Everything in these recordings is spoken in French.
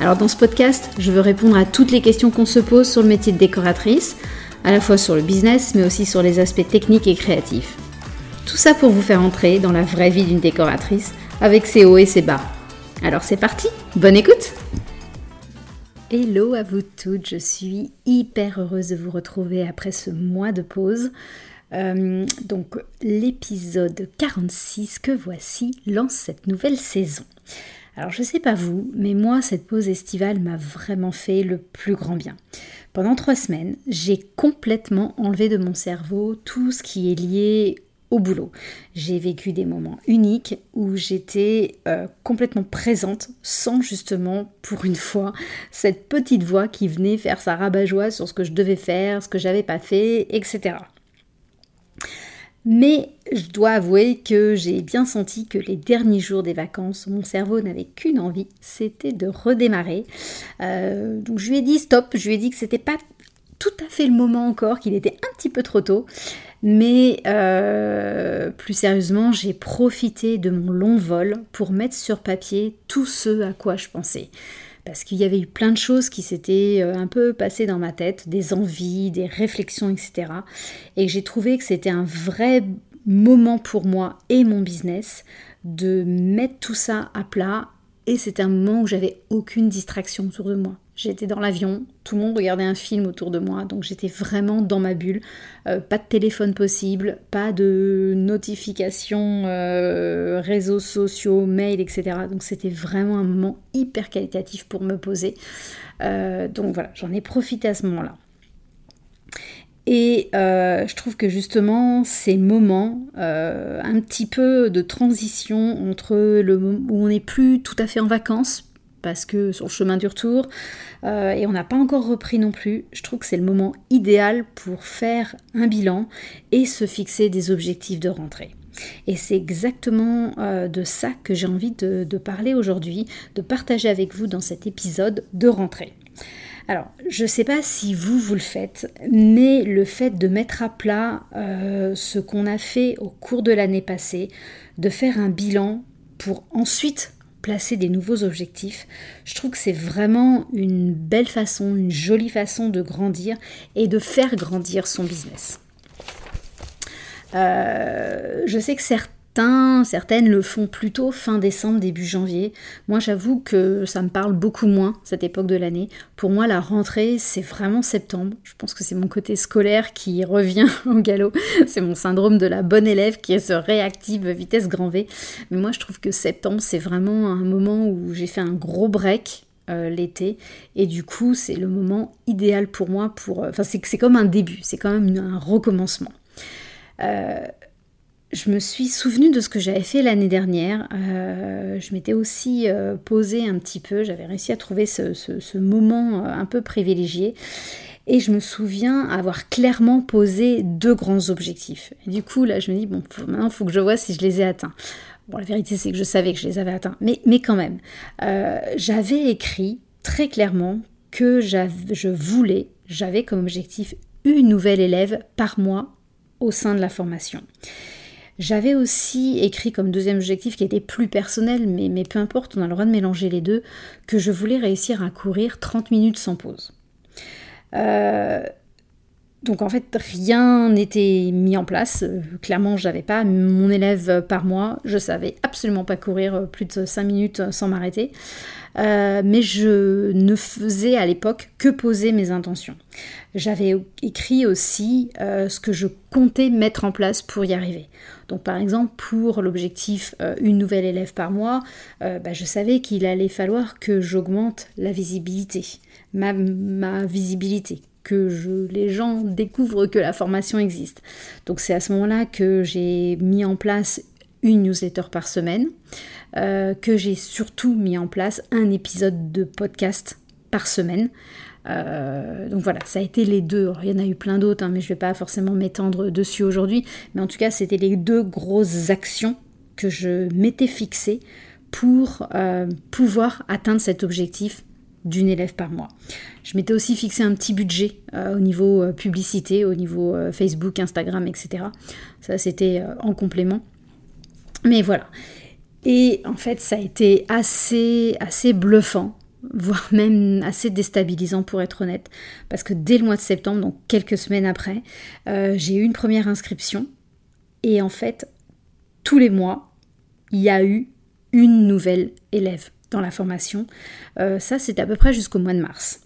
Alors dans ce podcast, je veux répondre à toutes les questions qu'on se pose sur le métier de décoratrice, à la fois sur le business, mais aussi sur les aspects techniques et créatifs. Tout ça pour vous faire entrer dans la vraie vie d'une décoratrice, avec ses hauts et ses bas. Alors c'est parti, bonne écoute Hello à vous toutes, je suis hyper heureuse de vous retrouver après ce mois de pause. Euh, donc l'épisode 46 que voici lance cette nouvelle saison. Alors je sais pas vous, mais moi cette pause estivale m'a vraiment fait le plus grand bien. Pendant trois semaines, j'ai complètement enlevé de mon cerveau tout ce qui est lié au boulot. J'ai vécu des moments uniques où j'étais euh, complètement présente sans justement, pour une fois, cette petite voix qui venait faire sa rabat-joie sur ce que je devais faire, ce que j'avais pas fait, etc. Mais je dois avouer que j'ai bien senti que les derniers jours des vacances, mon cerveau n'avait qu'une envie, c'était de redémarrer. Euh, donc je lui ai dit stop, je lui ai dit que c'était pas tout à fait le moment encore, qu'il était un petit peu trop tôt. Mais euh, plus sérieusement, j'ai profité de mon long vol pour mettre sur papier tout ce à quoi je pensais parce qu'il y avait eu plein de choses qui s'étaient euh, un peu passées dans ma tête, des envies, des réflexions, etc. Et j'ai trouvé que c'était un vrai moment pour moi et mon business de mettre tout ça à plat. Et c'était un moment où j'avais aucune distraction autour de moi. J'étais dans l'avion, tout le monde regardait un film autour de moi, donc j'étais vraiment dans ma bulle. Euh, pas de téléphone possible, pas de notifications, euh, réseaux sociaux, mails, etc. Donc c'était vraiment un moment hyper qualitatif pour me poser. Euh, donc voilà, j'en ai profité à ce moment-là. Et je trouve que justement ces moments, un petit peu de transition entre le moment où on n'est plus tout à fait en vacances, parce que sur le chemin du retour, euh, et on n'a pas encore repris non plus, je trouve que c'est le moment idéal pour faire un bilan et se fixer des objectifs de rentrée. Et c'est exactement euh, de ça que j'ai envie de, parler aujourd'hui, de partager avec vous dans cet épisode de rentrée. Alors, je ne sais pas si vous, vous le faites, mais le fait de mettre à plat euh, ce qu'on a fait au cours de l'année passée, de faire un bilan pour ensuite placer des nouveaux objectifs. Je trouve que c'est vraiment une belle façon, une jolie façon de grandir et de faire grandir son business. Euh, je sais que certains certaines le font plutôt fin décembre, début janvier. Moi, j'avoue que ça me parle beaucoup moins cette époque de l'année. Pour moi, la rentrée, c'est vraiment septembre. Je pense que c'est mon côté scolaire qui revient au galop. C'est mon syndrome de la bonne élève qui se réactive vitesse grand V. Mais moi, je trouve que septembre, c'est vraiment un moment où j'ai fait un gros break euh, l'été. Et du coup, c'est le moment idéal pour moi pour. Euh, enfin, c'est comme un début, c'est quand même un recommencement. Euh, je me suis souvenu de ce que j'avais fait l'année dernière. Euh, je m'étais aussi euh, posé un petit peu, j'avais réussi à trouver ce, moment euh, un peu privilégié. Et je me souviens avoir clairement posé deux grands objectifs. Et du coup, là, je me dis, bon, maintenant, il faut que je vois si je les ai atteints. Bon, la vérité, c'est que je savais que je les avais atteints. Mais, mais quand même, j'avais écrit très clairement que je voulais, j'avais comme objectif une nouvelle élève par mois au sein de la formation. J'avais aussi écrit comme deuxième objectif qui était plus personnel, mais, peu importe, on a le droit de mélanger les deux, que je voulais réussir à courir 30 minutes sans pause. Euh, donc en fait, rien n'était mis en place. Euh, clairement, j'avais pas mon élève par mois. Je savais absolument pas courir plus de 5 minutes sans m'arrêter. Euh, mais je ne faisais à l'époque que poser mes intentions. J'avais écrit aussi ce que je comptais mettre en place pour y arriver. Donc par exemple, pour l'objectif euh, une nouvelle élève par mois, euh, bah, je savais qu'il allait falloir que j'augmente la visibilité, ma, visibilité, que les gens découvrent que la formation existe. Donc c'est à ce moment-là que j'ai mis en place une newsletter par semaine, euh, que j'ai surtout mis en place un épisode de podcast par semaine. donc voilà, ça a été les deux. il y en a eu plein d'autres, hein, mais je ne vais pas forcément m'étendre dessus aujourd'hui. Mais en tout cas, c'était les deux grosses actions que je m'étais fixées pour pouvoir atteindre cet objectif d'une élève par mois. Je m'étais aussi fixé un petit budget euh, au niveau euh, publicité, au niveau euh, Facebook, Instagram, etc. Ça, c'était en complément. Mais voilà. Et en fait, ça a été assez, assez bluffant, voire même assez déstabilisant pour être honnête, parce que dès le mois de septembre, donc quelques semaines après, j'ai eu une première inscription. Et en fait, tous les mois, il y a eu une nouvelle élève dans la formation. Euh, ça, c'était à peu près jusqu'au mois de mars.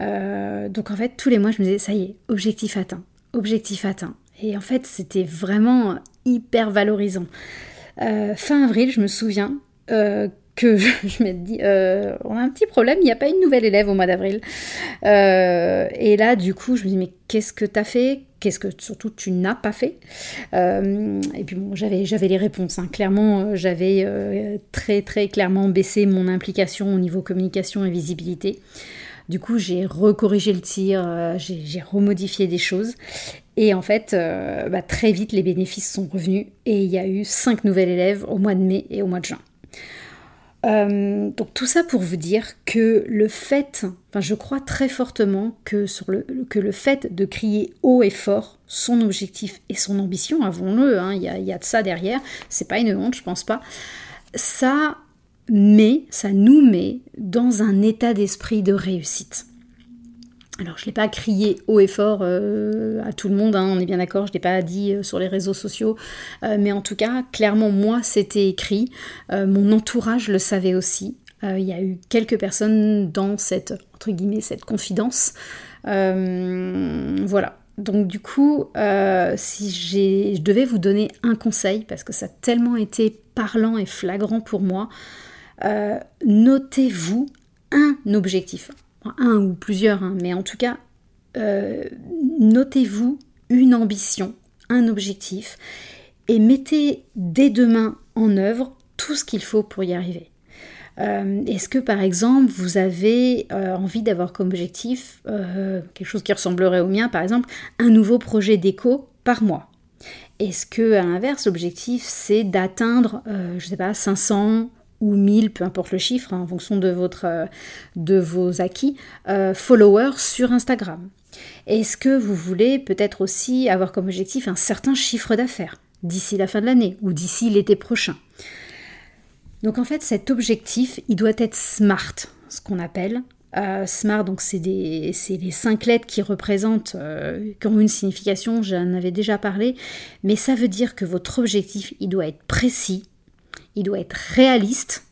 Euh, donc en fait, tous les mois, je me disais, ça y est, objectif atteint, objectif atteint. Et en fait, c'était vraiment hyper valorisant. Euh, fin avril, je me souviens que je, me dis, on a un petit problème, il n'y a pas une nouvelle élève au mois d'avril. et là, du coup, je me dis, mais qu'est-ce que tu as fait? Qu'est-ce que surtout tu n'as pas fait? Euh, Et puis bon, j'avais, j'avais les réponses. Hein. Clairement, euh, j'avais euh, très très clairement baissé mon implication au niveau communication et visibilité. Du coup, j'ai recorrigé le tir, j'ai, remodifié des choses. Et en fait, bah, très vite, les bénéfices sont revenus et il y a eu cinq nouvelles élèves au mois de mai et au mois de juin. Euh, donc tout ça pour vous dire que le fait, je crois très fortement que, le, fait de crier haut et fort son objectif et son ambition, avons-le, hein, il y, a, y, a de ça derrière, c'est pas une honte, je pense pas, ça met, ça nous met dans un état d'esprit de réussite. Alors, je ne l'ai pas crié haut et fort euh, à tout le monde, hein, on est bien d'accord, je ne l'ai pas dit euh, sur les réseaux sociaux, euh, mais en tout cas, clairement, moi, c'était écrit, mon entourage le savait aussi. Il y a eu quelques personnes dans cette, entre guillemets, cette confidence. voilà. Donc du coup, si je devais vous donner un conseil, parce que ça a tellement été parlant et flagrant pour moi, notez-vous un objectif un ou plusieurs, hein, mais en tout cas, euh, notez-vous une ambition, un objectif, et mettez dès demain en œuvre tout ce qu'il faut pour y arriver. Euh, est-ce que par exemple vous avez euh, envie d'avoir comme objectif quelque chose qui ressemblerait au mien, par exemple un nouveau projet d'éco par mois? Est-ce que à l'inverse l'objectif c'est d'atteindre, je sais pas, 500 ou 1000, peu importe le chiffre, hein, en fonction de, votre, euh, de vos acquis, euh, followers sur Instagram. Est-ce que vous voulez peut-être aussi avoir comme objectif un certain chiffre d'affaires d'ici la fin de l'année ou d'ici l'été prochain? Donc en fait, cet objectif, il doit être SMART, ce qu'on appelle. Euh, SMART, donc c'est les cinq lettres qui représentent, qui ont une signification, j'en avais déjà parlé, mais ça veut dire que votre objectif, il doit être précis, il doit être réaliste,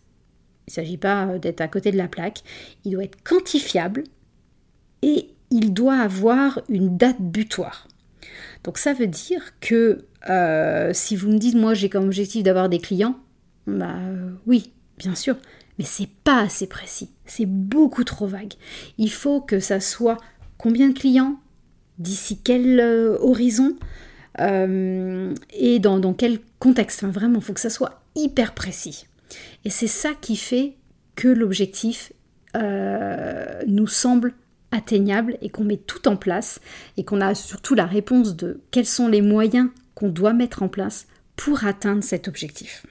il ne s'agit pas euh, d'être à côté de la plaque, il doit être quantifiable. Et il doit avoir une date butoir. Donc ça veut dire que euh, si vous me dites moi j'ai comme objectif d'avoir des clients, bah euh, oui, bien sûr, mais c'est pas assez précis, c'est beaucoup trop vague. Il faut que ça soit combien de clients, d'ici quel horizon, et dans, quel contexte. vraiment, il faut que ça soit hyper précis. Et c'est ça qui fait que l'objectif euh, nous semble atteignable et qu'on met tout en place et qu'on a surtout la réponse de quels sont les moyens qu'on doit mettre en place pour atteindre cet objectif.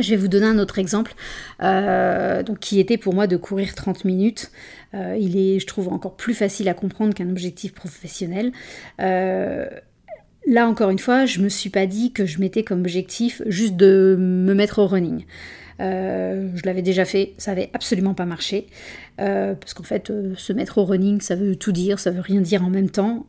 Je vais vous donner un autre exemple, euh, donc, qui était pour moi de courir 30 minutes. Euh, il est, je trouve, encore plus facile à comprendre qu'un objectif professionnel. Là encore une fois, je me suis pas dit que je mettais comme objectif juste de me mettre au running. Euh, je l'avais déjà fait, ça avait absolument pas marché. Euh, parce qu'en fait, euh, se mettre au running, ça veut tout dire, ça veut rien dire en même temps.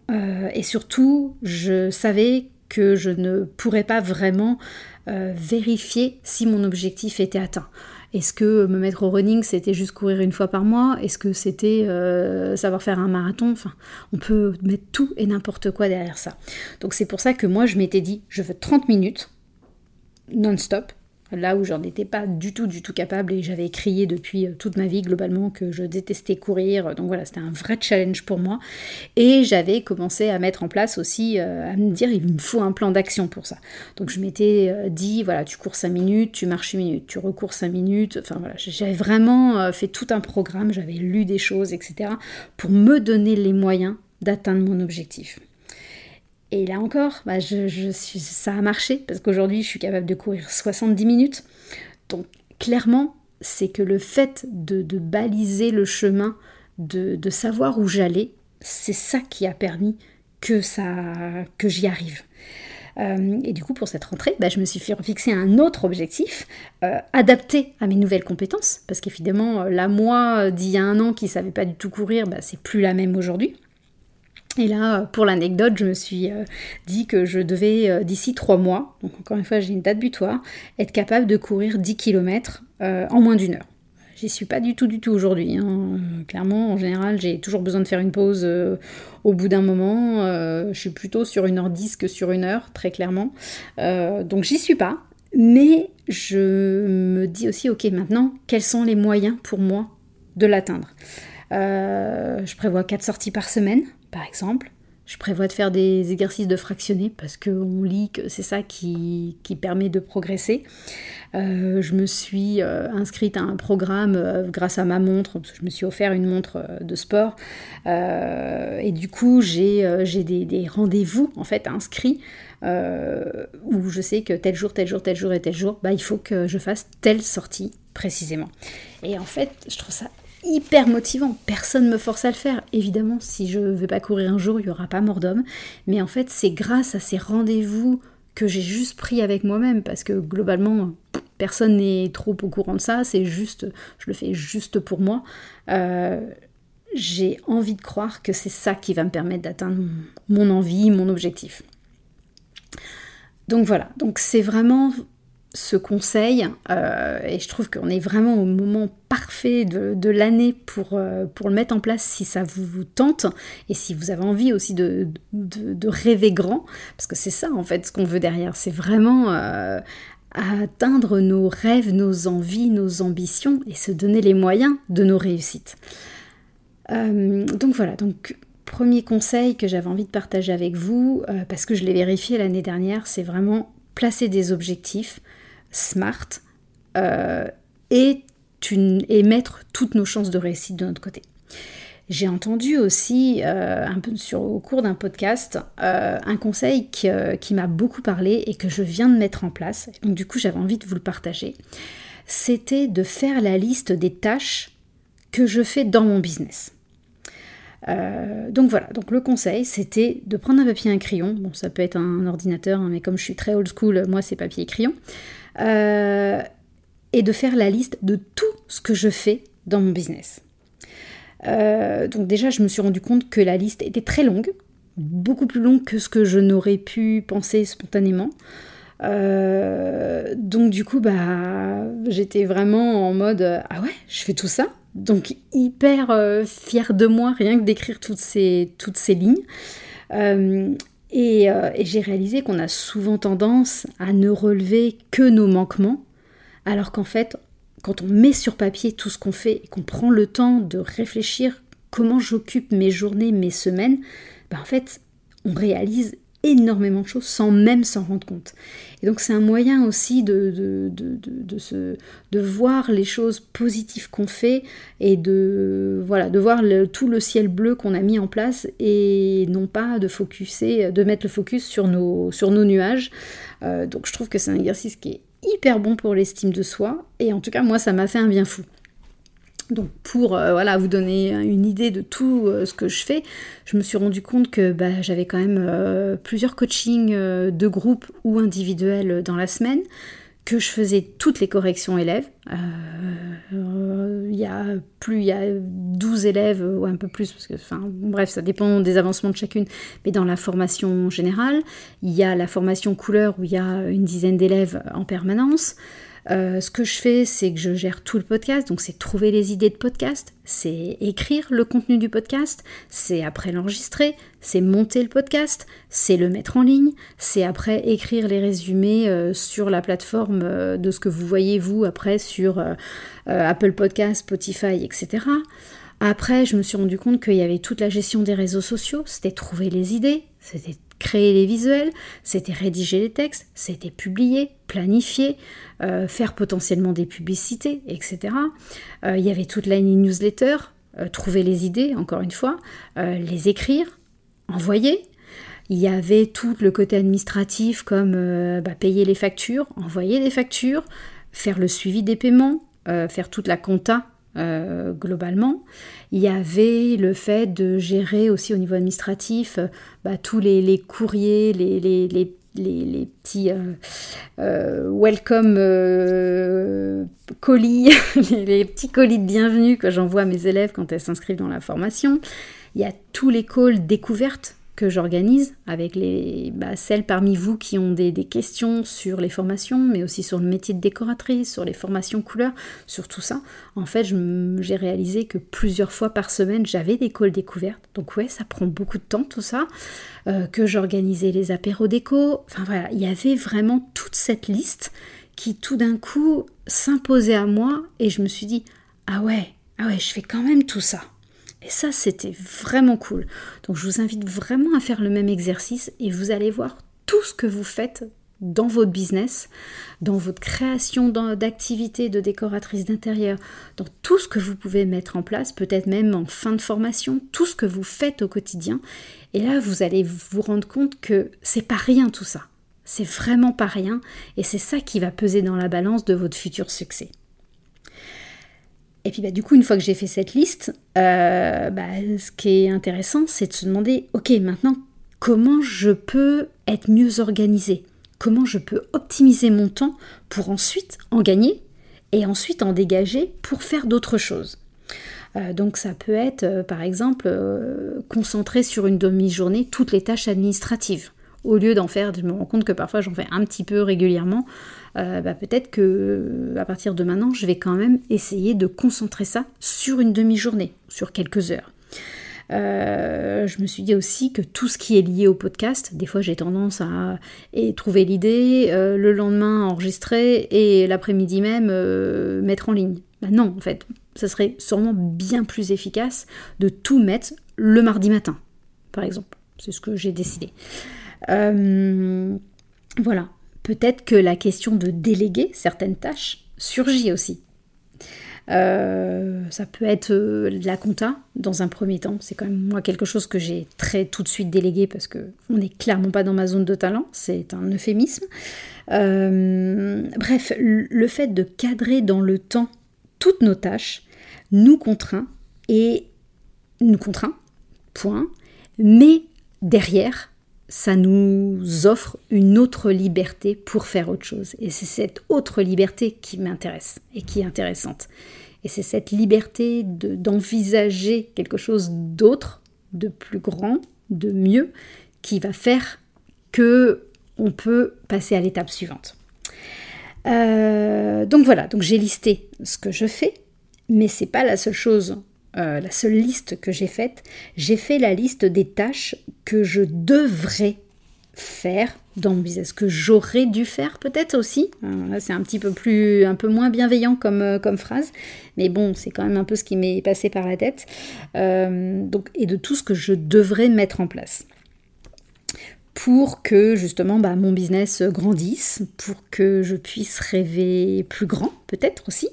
et surtout, je savais que je ne pourrais pas vraiment vérifier si mon objectif était atteint. Est-ce que me mettre au running, c'était juste courir une fois par mois? Est-ce que c'était euh, savoir faire un marathon? Enfin, on peut mettre tout et n'importe quoi derrière ça. Donc c'est pour ça que moi, je m'étais dit, je veux 30 minutes non-stop. Là où j'en étais pas du tout, du tout capable et j'avais crié depuis toute ma vie globalement que je détestais courir. Donc voilà, c'était un vrai challenge pour moi. Et j'avais commencé à mettre en place aussi, à me dire, il me faut un plan d'action pour ça. Donc je m'étais dit, voilà, tu cours 5 minutes, tu marches 1 minute, tu recours 5 minutes. Enfin voilà, j'avais vraiment fait tout un programme, j'avais lu des choses, etc. pour me donner les moyens d'atteindre mon objectif. Et là encore, bah, ça a marché parce qu'aujourd'hui, je suis capable de courir 70 minutes. Donc, clairement, c'est que le fait de, baliser le chemin, de, savoir où j'allais, c'est ça qui a permis que, que j'y arrive. Euh, et du coup, pour cette rentrée, bah, je me suis fixé un autre objectif, euh, adapté à mes nouvelles compétences, parce qu'évidemment, la moi d'il y a un an qui ne savait pas du tout courir, bah, c'est plus la même aujourd'hui. Et là, pour l'anecdote, je me suis euh, dit que je devais, euh, d'ici trois mois, donc encore une fois, j'ai une date butoir, être capable de courir 10 km euh, en moins d'une heure. J'y suis pas du tout, du tout aujourd'hui. Hein. Clairement, en général, j'ai toujours besoin de faire une pause au bout d'un moment. je suis plutôt sur une heure 10 que sur une heure, très clairement. donc j'y suis pas. Mais je me dis aussi, ok, maintenant, quels sont les moyens pour moi de l'atteindre? Je prévois quatre sorties par semaine par exemple. Je prévois de faire des exercices de fractionner parce qu'on lit que c'est ça qui, permet de progresser. Euh, je me suis euh, inscrite à un programme euh, grâce à ma montre, parce que je me suis offert une montre de sport. et du coup, j'ai des, des rendez-vous en fait inscrits où je sais que tel jour, tel jour, tel jour et tel jour, bah, il faut que je fasse telle sortie précisément. Et en fait, je trouve ça hyper motivant. Personne ne me force à le faire. Évidemment, si je ne vais pas courir un jour, il n'y aura pas mort d'homme. Mais en fait, c'est grâce à ces rendez-vous que j'ai juste pris avec moi-même, parce que globalement, personne n'est trop au courant de ça, c'est juste, je le fais juste pour moi. Euh, j'ai envie de croire que c'est ça qui va me permettre d'atteindre mon envie, mon objectif. Donc voilà, donc c'est vraiment ce conseil, euh, et je trouve qu'on est vraiment au moment parfait de, l'année pour, euh, pour le mettre en place si ça vous, tente, et si vous avez envie aussi de, de, rêver grand, parce que c'est ça en fait ce qu'on veut derrière, c'est vraiment euh, atteindre nos rêves, nos envies, nos ambitions, et se donner les moyens de nos réussites. donc voilà, donc premier conseil que j'avais envie de partager avec vous, parce que je l'ai vérifié l'année dernière, c'est vraiment placer des objectifs, smart euh, et, mettre toutes nos chances de réussite de notre côté. J'ai entendu aussi euh, au cours d'un podcast euh, un conseil qui, qui m'a beaucoup parlé et que je viens de mettre en place. Donc du coup j'avais envie de vous le partager. C'était de faire la liste des tâches que je fais dans mon business. donc voilà, donc le conseil c'était de prendre un papier et un crayon. Bon, ça peut être un ordinateur, hein, mais comme je suis très old school, moi c'est papier et crayon. Euh, et de faire la liste de tout ce que je fais dans mon business. Euh, donc déjà, je me suis rendu compte que la liste était très longue, beaucoup plus longue que ce que je n'aurais pu penser spontanément. Euh, donc du coup, bah, j'étais vraiment en mode ah ouais, je fais tout ça. Donc hyper fière de moi rien que d'écrire toutes ces, lignes. Euh, et, j'ai réalisé qu'on a souvent tendance à ne relever que nos manquements, alors qu'en fait, quand on met sur papier tout ce qu'on fait et qu'on prend le temps de réfléchir comment j'occupe mes journées, mes semaines, ben en fait, on réalise énormément de choses sans même s'en rendre compte. Et donc c'est un moyen aussi de, de, de, se, de voir les choses positives qu'on fait et de, voilà, de voir tout le ciel bleu qu'on a mis en place et non pas de focuser, de mettre le focus sur nos, sur nos nuages. Euh, donc je trouve que c'est un exercice qui est hyper bon pour l'estime de soi et en tout cas moi ça m'a fait un bien fou. Donc pour euh, voilà, vous donner une idée de tout euh, ce que je fais, je me suis rendu compte que bah, j'avais quand même euh, plusieurs coachings de groupe ou individuels dans la semaine, que je faisais toutes les corrections élèves. Il y a plus, il y a 12 élèves ou un peu plus, parce que enfin bref, ça dépend des avancements de chacune, mais dans la formation générale, il y a la formation couleur où il y a une dizaine d'élèves en permanence. Euh, ce que je fais, c'est que je gère tout le podcast, donc c'est trouver les idées de podcast, c'est écrire le contenu du podcast, c'est après l'enregistrer, c'est monter le podcast, c'est le mettre en ligne, c'est après écrire les résumés euh, sur la plateforme euh, de ce que vous voyez vous après sur Apple Podcast, Spotify, etc. Après, je me suis rendu compte qu'il y avait toute la gestion des réseaux sociaux, c'était trouver les idées, c'était créer les visuels, c'était rédiger les textes, c'était publier, planifier, euh, faire potentiellement des publicités, etc. Euh, il y avait toute la newsletter, euh, trouver les idées, encore une fois, les écrire, envoyer. Il y avait tout le côté administratif comme bah, payer les factures, envoyer des factures, faire le suivi des paiements, faire toute la compta euh, globalement. Il y avait le fait de gérer aussi au niveau administratif euh, bah, tous les, courriers, les, les, petits euh, welcome colis, les petits colis de bienvenue que j'envoie à mes élèves quand elles s'inscrivent dans la formation. Il y a tous les calls découvertes que j'organise avec les, bah, celles parmi vous qui ont des, questions sur les formations, mais aussi sur le métier de décoratrice, sur les formations couleurs, sur tout ça. En fait, j'ai réalisé que plusieurs fois par semaine, j'avais des calls découvertes. Donc ouais, ça prend beaucoup de temps tout ça. Euh, que j'organisais les apéros déco. Enfin voilà, il y avait vraiment toute cette liste qui tout d'un coup s'imposait à moi et je me suis dit, ah ouais, ah ouais, je fais quand même tout ça. Et ça, c'était vraiment cool. Donc je vous invite vraiment à faire le même exercice et vous allez voir tout ce que vous faites dans votre business, dans votre création d'activités de décoratrice d'intérieur, dans tout ce que vous pouvez mettre en place, peut-être même en fin de formation, tout ce que vous faites au quotidien. Et là, vous allez vous rendre compte que c'est pas rien tout ça. C'est vraiment pas rien et c'est ça qui va peser dans la balance de votre futur succès. Et puis bah, du coup, une fois que j'ai fait cette liste, euh, bah, ce qui est intéressant, c'est de se demander, ok, maintenant, comment je peux être mieux organisé Comment je peux optimiser mon temps pour ensuite en gagner et ensuite en dégager pour faire d'autres choses? Euh, donc ça peut être euh, par exemple concentrer sur une demi-journée toutes les tâches administratives au lieu d'en faire, je me rends compte que parfois j'en fais un petit peu régulièrement, euh, bah, peut-être que euh, à partir de maintenant, je vais quand même essayer de concentrer ça sur une demi-journée, sur quelques heures. Euh, je me suis dit aussi que tout ce qui est lié au podcast, des fois j'ai tendance à trouver l'idée, le lendemain enregistrer et l'après-midi même mettre en ligne. Bah non, en fait, ça serait sûrement bien plus efficace de tout mettre le mardi matin, par exemple. C'est ce que j'ai décidé. Euh, voilà, peut-être que la question de déléguer certaines tâches surgit aussi. Euh, ça peut être euh, la compta dans un premier temps. C'est quand même moi quelque chose que j'ai très tout de suite délégué parce que on n'est clairement pas dans ma zone de talent. C'est un euphémisme. bref, le fait de cadrer dans le temps toutes nos tâches nous contraint et nous contraint. Point. Mais derrière, ça nous offre une autre liberté pour faire autre chose. Et c'est cette autre liberté qui m'intéresse et qui est intéressante. Et c'est cette liberté d'envisager quelque chose d'autre, de plus grand, de mieux, qui va faire que on peut passer à l'étape suivante. Euh, donc voilà, donc j'ai listé ce que je fais, mais c'est pas la seule chose euh, la seule liste que j'ai faite, j'ai fait la liste des tâches que je devrais faire dans mon business, que j'aurais dû faire peut-être aussi. c'est un petit peu plus, un peu moins bienveillant comme, euh, comme phrase, mais bon, c'est quand même un peu ce qui m'est passé par la tête. Euh, et de tout ce que je devrais mettre en place pour que justement bah, mon business grandisse, pour que je puisse rêver plus grand peut-être aussi.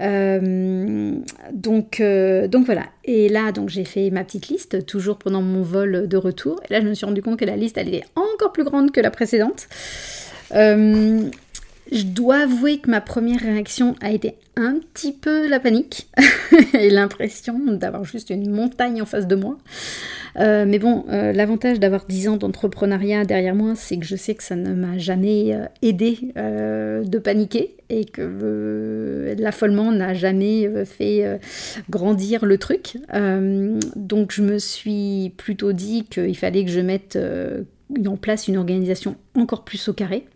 Euh, donc, euh, donc voilà. Et là, donc j'ai fait ma petite liste, toujours pendant mon vol de retour. Et là, je me suis rendu compte que la liste, elle était encore plus grande que la précédente. Euh, je dois avouer que ma première réaction a été un petit peu la panique et l'impression d'avoir juste une montagne en face de moi. Euh, mais bon, euh, l'avantage d'avoir 10 ans d'entrepreneuriat derrière moi, c'est que je sais que ça ne m'a jamais euh, aidé de paniquer et que l'affolement n'a jamais fait grandir le truc. donc je me suis plutôt dit qu'il fallait que je mette en place une organisation encore plus au carré.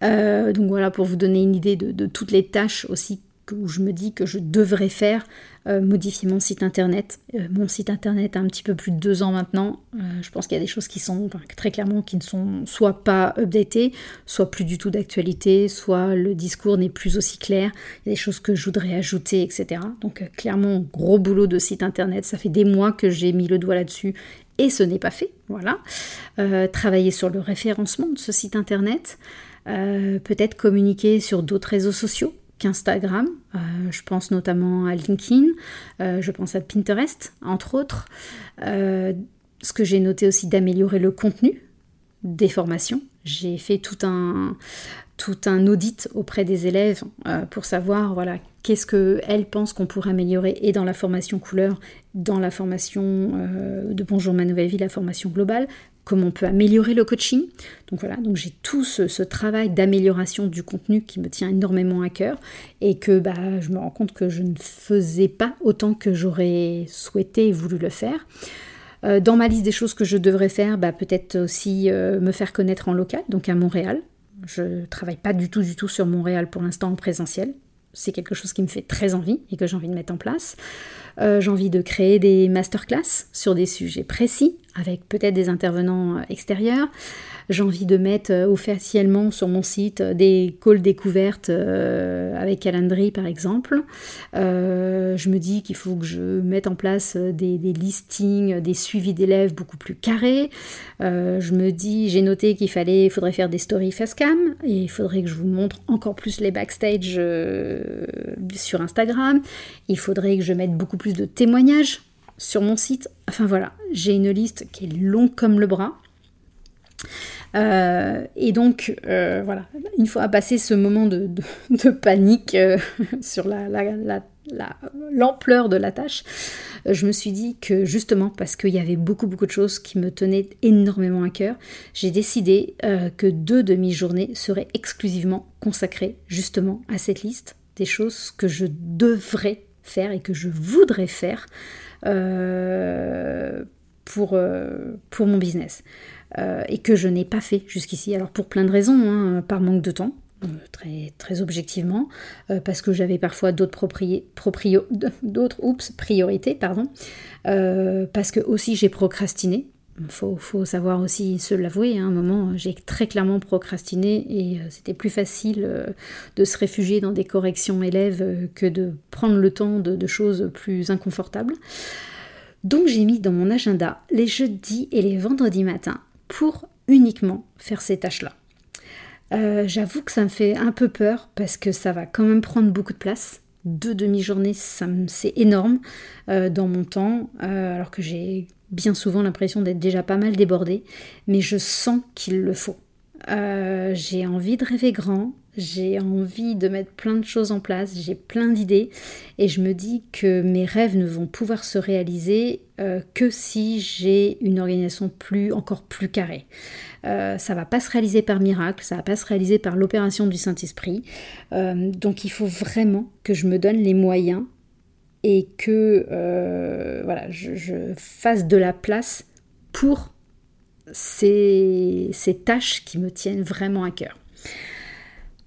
Donc voilà, pour vous donner une idée de, toutes les tâches aussi où je me dis que je devrais faire, euh, modifier mon site internet. Euh, mon site internet a un petit peu plus de deux ans maintenant. Euh, je pense qu'il y a des choses qui sont très clairement qui ne sont soit pas updatées, soit plus du tout d'actualité, soit le discours n'est plus aussi clair. Il y a des choses que je voudrais ajouter, etc. Donc clairement, gros boulot de site internet. Ça fait des mois que j'ai mis le doigt là-dessus et ce n'est pas fait. Voilà. travailler sur le référencement de ce site internet. Peut-être communiquer sur d'autres réseaux sociaux qu'Instagram. Euh, je pense notamment à LinkedIn, euh, je pense à Pinterest, entre autres. Euh, ce que j'ai noté aussi d'améliorer le contenu des formations. J'ai fait tout un, tout un audit auprès des élèves pour savoir voilà, qu'est-ce qu'elles pensent qu'on pourrait améliorer et dans la formation couleur, dans la formation de Bonjour ma nouvelle vie, la formation globale, comment on peut améliorer le coaching. Donc voilà, donc j'ai tout ce, travail d'amélioration du contenu qui me tient énormément à cœur et que bah, je me rends compte que je ne faisais pas autant que j'aurais souhaité et voulu le faire. Euh, dans ma liste des choses que je devrais faire, bah, peut-être aussi euh, me faire connaître en local, donc à Montréal. Je ne travaille pas du tout, du tout sur Montréal pour l'instant en présentiel c'est quelque chose qui me fait très envie et que j'ai envie de mettre en place. Euh, j'ai envie de créer des masterclass sur des sujets précis avec peut-être des intervenants euh, extérieurs. J'ai envie de mettre euh, officiellement sur mon site euh, des calls découvertes avec Calendry par exemple. je me dis qu'il faut que je mette en place des, listings, des suivis d'élèves beaucoup plus carrés. je me dis, j'ai noté qu'il fallait, il faudrait faire des stories facecam et il faudrait que je vous montre encore plus les backstage sur Instagram. Il faudrait que je mette beaucoup plus de témoignages sur mon site. Enfin voilà, j'ai une liste qui est longue comme le bras. Euh, et donc, euh, voilà, une fois passé ce moment de, panique euh, sur l'ampleur la, de la tâche, je me suis dit que justement, parce qu'il y avait beaucoup, beaucoup de choses qui me tenaient énormément à cœur, j'ai décidé que deux demi-journées seraient exclusivement consacrées justement à cette liste des choses que je devrais et que je voudrais faire euh, pour, euh, pour mon business. Euh, et que je n'ai pas fait jusqu'ici. Alors pour plein de raisons, hein, par manque de temps, très, objectivement, parce que j'avais parfois d'autres priorités, pardon, parce que aussi j'ai procrastiné, il faut, savoir aussi se l'avouer, hein, à un moment j'ai très clairement procrastiné et euh, c'était plus facile euh, de se réfugier dans des corrections élèves euh, que de prendre le temps de, choses plus inconfortables. Donc j'ai mis dans mon agenda les jeudis et les vendredis matins pour uniquement faire ces tâches-là. J'avoue que ça me fait un peu peur parce que ça va quand même prendre beaucoup de place deux demi-journées, c'est énorme dans mon temps, alors que j'ai bien souvent l'impression d'être déjà pas mal débordée, mais je sens qu'il le faut. Euh, j'ai envie de rêver grand, j'ai envie de mettre plein de choses en place, j'ai plein d'idées et je me dis que mes rêves ne vont pouvoir se réaliser euh, que si j'ai une organisation plus encore plus carrée. Euh, ça va pas se réaliser par miracle, ça va pas se réaliser par l'opération du Saint-Esprit. donc il faut vraiment que je me donne les moyens et que euh, voilà, je, fasse de la place pour ces, ces tâches qui me tiennent vraiment à cœur.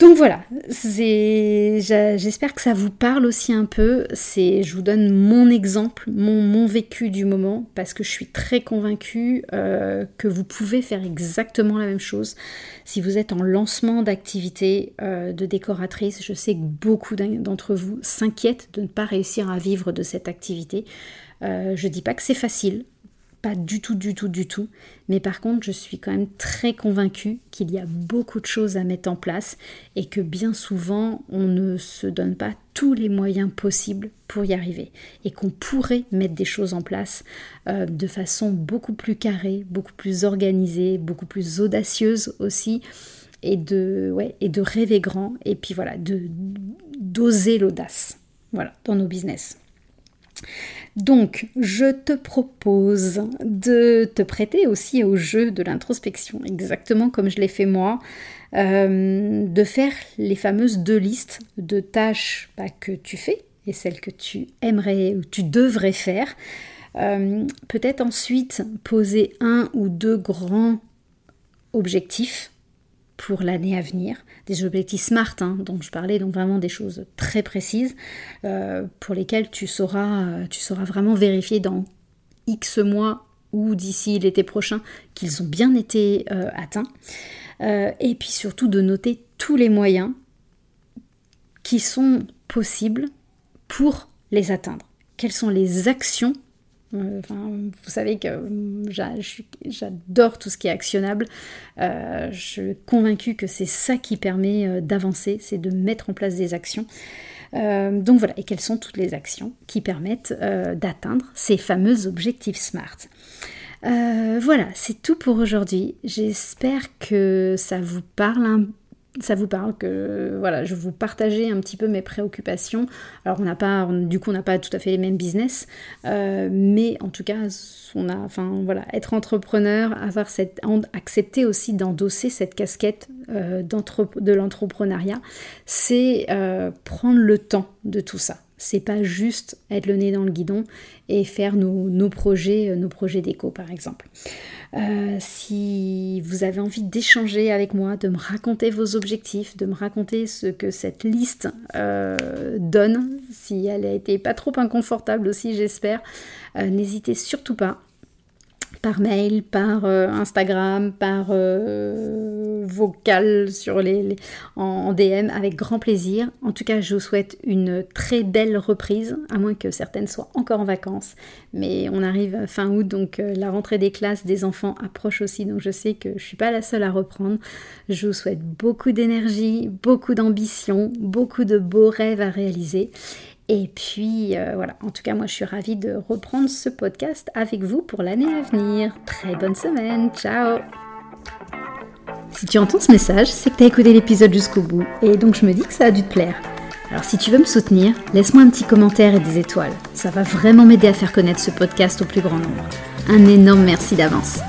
Donc voilà, j'espère que ça vous parle aussi un peu. Je vous donne mon exemple, mon, vécu du moment, parce que je suis très convaincue euh, que vous pouvez faire exactement la même chose. Si vous êtes en lancement d'activité euh, de décoratrice, je sais que beaucoup d'entre vous s'inquiètent de ne pas réussir à vivre de cette activité. Euh, je ne dis pas que c'est facile, pas du tout, du tout, du tout. Mais par contre, je suis quand même très convaincue qu'il y a beaucoup de choses à mettre en place et que bien souvent, on ne se donne pas tous les moyens possibles pour y arriver. Et qu'on pourrait mettre des choses en place euh, de façon beaucoup plus carrée, beaucoup plus organisée, beaucoup plus audacieuse aussi. Et de, rêver grand. Et puis voilà, d'oser l'audace. Voilà, dans nos business. Donc, je te propose de te prêter aussi au jeu de l'introspection, exactement comme je l'ai fait moi, euh, de faire les fameuses deux listes de tâches bah, que tu fais et celles que tu aimerais ou tu devrais faire. Euh, peut-être ensuite poser un ou deux grands objectifs pour l'année à venir, des objectifs SMART hein, dont je parlais, donc vraiment des choses très précises euh, pour lesquelles tu sauras, euh, tu sauras vraiment vérifier dans X mois ou d'ici l'été prochain qu'ils ont bien été euh, atteints. et puis surtout de noter tous les moyens qui sont possibles pour les atteindre. Quelles sont les actions euh, vous savez que euh, j'adore tout ce qui est actionnable. Euh, je suis convaincue que c'est ça qui permet d'avancer, c'est de mettre en place des actions. donc voilà, et quelles sont toutes les actions qui permettent d'atteindre ces fameux objectifs SMART? voilà, c'est tout pour aujourd'hui. J'espère que ça vous parle un ça vous parle, que voilà, je vous partageais un petit peu mes préoccupations. Alors on n'a pas, du coup on n'a pas tout à fait les mêmes business, euh, mais en tout cas on a, enfin voilà, être entrepreneur, avoir cette, accepter aussi d'endosser cette casquette euh, de l'entrepreneuriat, c'est euh, prendre le temps de tout ça. C'est pas juste être le nez dans le guidon et faire nos, nos projets, nos projets d'éco par exemple. Euh, si vous avez envie d'échanger avec moi, de me raconter vos objectifs, de me raconter ce que cette liste euh, donne, si elle a été pas trop inconfortable aussi, j'espère, euh, n'hésitez surtout pas par mail, par Instagram, par euh, vocal sur les, en, DM avec grand plaisir. En tout cas, je vous souhaite une très belle reprise, à moins que certaines soient encore en vacances. Mais on arrive fin août, donc euh, la rentrée des classes des enfants approche aussi, donc je sais que je ne suis pas la seule à reprendre. Je vous souhaite beaucoup d'énergie, beaucoup d'ambition, beaucoup de beaux rêves à réaliser. Et puis euh, voilà, en tout cas moi je suis ravie de reprendre ce podcast avec vous pour l'année à venir. Très bonne semaine, ciao Si tu entends ce message, c'est que tu écouté l'épisode jusqu'au bout et donc je me dis que ça a dû te plaire. Alors si tu veux me soutenir, laisse-moi un petit commentaire et des étoiles. Ça va vraiment m'aider à faire connaître ce podcast au plus grand nombre. Un énorme merci d'avance.